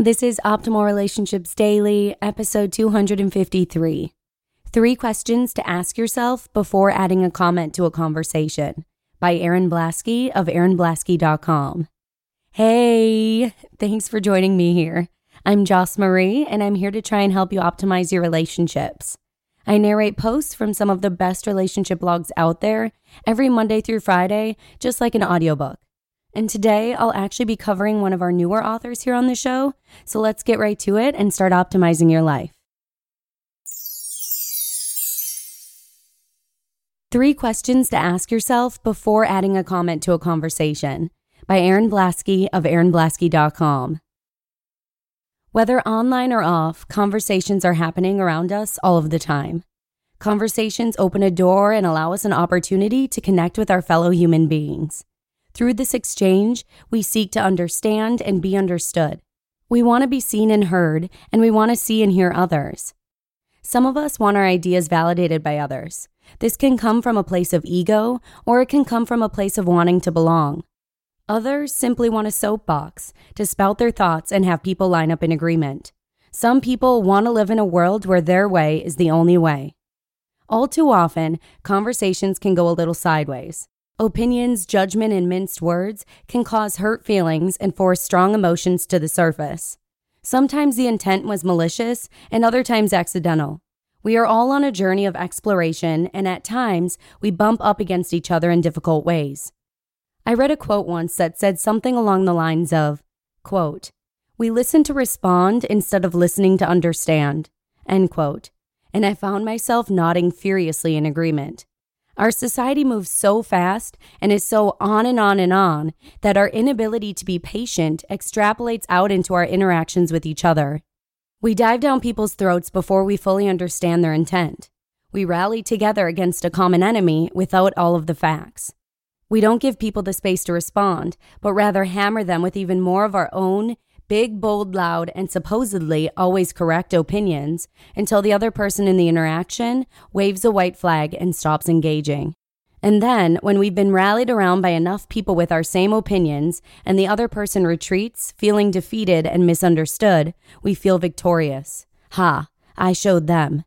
This is Optimal Relationships Daily, episode 253. Three questions to ask yourself before adding a comment to a conversation by Erin Blaskie of erinblaskie.com. Hey, thanks for joining me here. I'm Joss Marie, and I'm here to try and help you optimize your relationships. I narrate posts from some of the best relationship blogs out there every Monday through Friday, just like an audiobook. And today I'll actually be covering one of our newer authors here on the show, so let's get right to it and start optimizing your life. Three questions to ask yourself before adding a comment to a conversation by Erin Blaskie of erinblaskie.com. Whether online or off, conversations are happening around us all of the time. Conversations open a door and allow us an opportunity to connect with our fellow human beings. Through this exchange, we seek to understand and be understood. We want to be seen and heard, and we want to see and hear others. Some of us want our ideas validated by others. This can come from a place of ego, or it can come from a place of wanting to belong. Others simply want a soapbox to spout their thoughts and have people line up in agreement. Some people want to live in a world where their way is the only way. All too often, conversations can go a little sideways. Opinions, judgment, and minced words can cause hurt feelings and force strong emotions to the surface. Sometimes the intent was malicious and other times accidental. We are all on a journey of exploration, and at times we bump up against each other in difficult ways. I read a quote once that said something along the lines of, quote, We listen to respond instead of listening to understand, end quote. And I found myself nodding furiously in agreement. Our society moves so fast and is so on and on and on that our inability to be patient extrapolates out into our interactions with each other. We dive down people's throats before we fully understand their intent. We rally together against a common enemy without all of the facts. We don't give people the space to respond, but rather hammer them with even more of our own big, bold, loud, and supposedly always correct opinions until the other person in the interaction waves a white flag and stops engaging. And then, when we've been rallied around by enough people with our same opinions and the other person retreats, feeling defeated and misunderstood, we feel victorious. Ha, I showed them.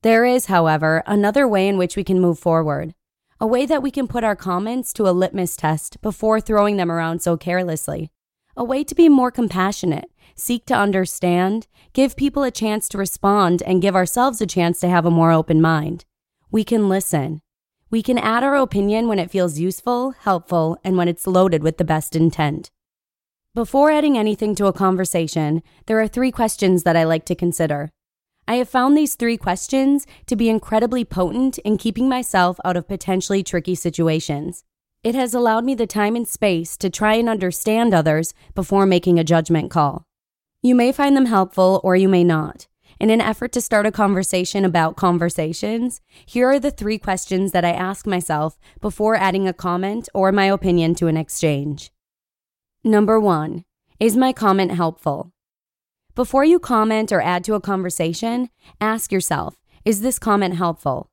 There is, however, another way in which we can move forward a way that we can put our comments to a litmus test before throwing them around so carelessly, a way to be more compassionate, seek to understand, give people a chance to respond, and give ourselves a chance to have a more open mind. We can listen. We can add our opinion when it feels useful, helpful, and when it's loaded with the best intent. Before adding anything to a conversation, there are three questions that I like to consider. I have found these three questions to be incredibly potent in keeping myself out of potentially tricky situations. It has allowed me the time and space to try and understand others before making a judgment call. You may find them helpful or you may not. In an effort to start a conversation about conversations, here are the three questions that I ask myself before adding a comment or my opinion to an exchange. Number one, is my comment helpful? Before you comment or add to a conversation, ask yourself Is this comment helpful?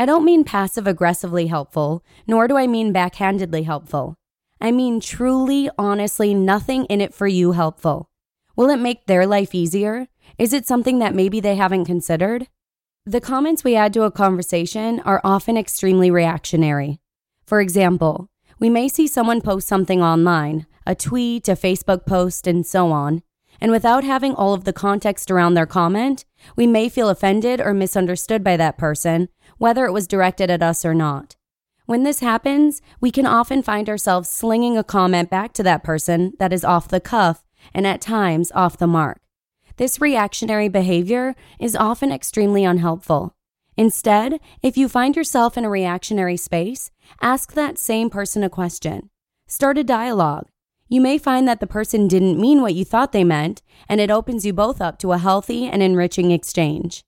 I don't mean passive aggressively helpful, nor do I mean backhandedly helpful. I mean truly, honestly, nothing in it for you helpful. Will it make their life easier? Is it something that maybe they haven't considered? The comments we add to a conversation are often extremely reactionary. For example, we may see someone post something online, a tweet, a Facebook post, and so on, and without having all of the context around their comment, we may feel offended or misunderstood by that person, whether it was directed at us or not. When this happens, we can often find ourselves slinging a comment back to that person that is off the cuff and at times off the mark. This reactionary behavior is often extremely unhelpful. Instead, if you find yourself in a reactionary space, ask that same person a question. Start a dialogue. You may find that the person didn't mean what you thought they meant, and it opens you both up to a healthy and enriching exchange.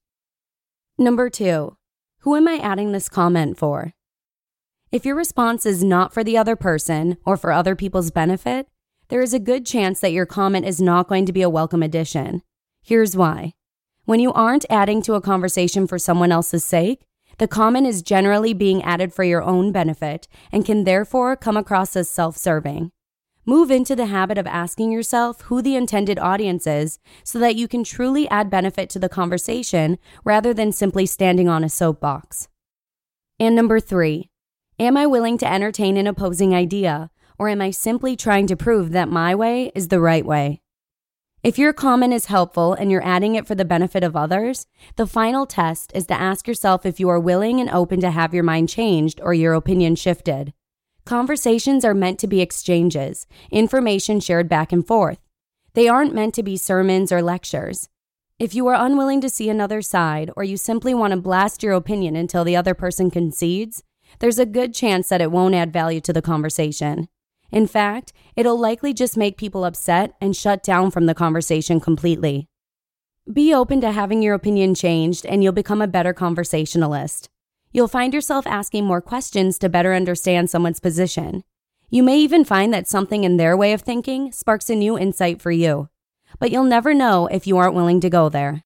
Number two, who am I adding this comment for? If your response is not for the other person or for other people's benefit, there is a good chance that your comment is not going to be a welcome addition. Here's why. When you aren't adding to a conversation for someone else's sake, the comment is generally being added for your own benefit and can therefore come across as self serving. Move into the habit of asking yourself who the intended audience is so that you can truly add benefit to the conversation rather than simply standing on a soapbox. And number three, am I willing to entertain an opposing idea or am I simply trying to prove that my way is the right way? If your comment is helpful and you're adding it for the benefit of others, the final test is to ask yourself if you are willing and open to have your mind changed or your opinion shifted. Conversations are meant to be exchanges, information shared back and forth. They aren't meant to be sermons or lectures. If you are unwilling to see another side or you simply want to blast your opinion until the other person concedes, there's a good chance that it won't add value to the conversation. In fact, it'll likely just make people upset and shut down from the conversation completely. Be open to having your opinion changed, and you'll become a better conversationalist. You'll find yourself asking more questions to better understand someone's position. You may even find that something in their way of thinking sparks a new insight for you. But you'll never know if you aren't willing to go there.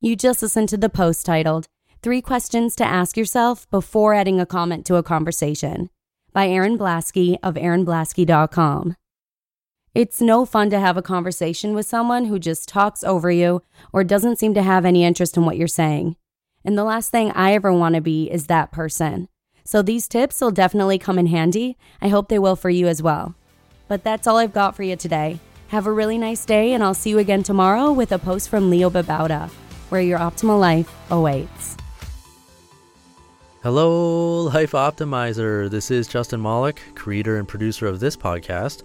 You just listened to the post titled, Three Questions to Ask Yourself Before Adding a Comment to a Conversation by Erin Blaskie of erinblaskie.com. It's no fun to have a conversation with someone who just talks over you or doesn't seem to have any interest in what you're saying. And the last thing I ever want to be is that person. So these tips will definitely come in handy. I hope they will for you as well. But that's all I've got for you today. Have a really nice day, and I'll see you again tomorrow with a post from Leo Babauta, where your optimal life awaits. Hello, Life Optimizer. This is Justin Malik, creator and producer of this podcast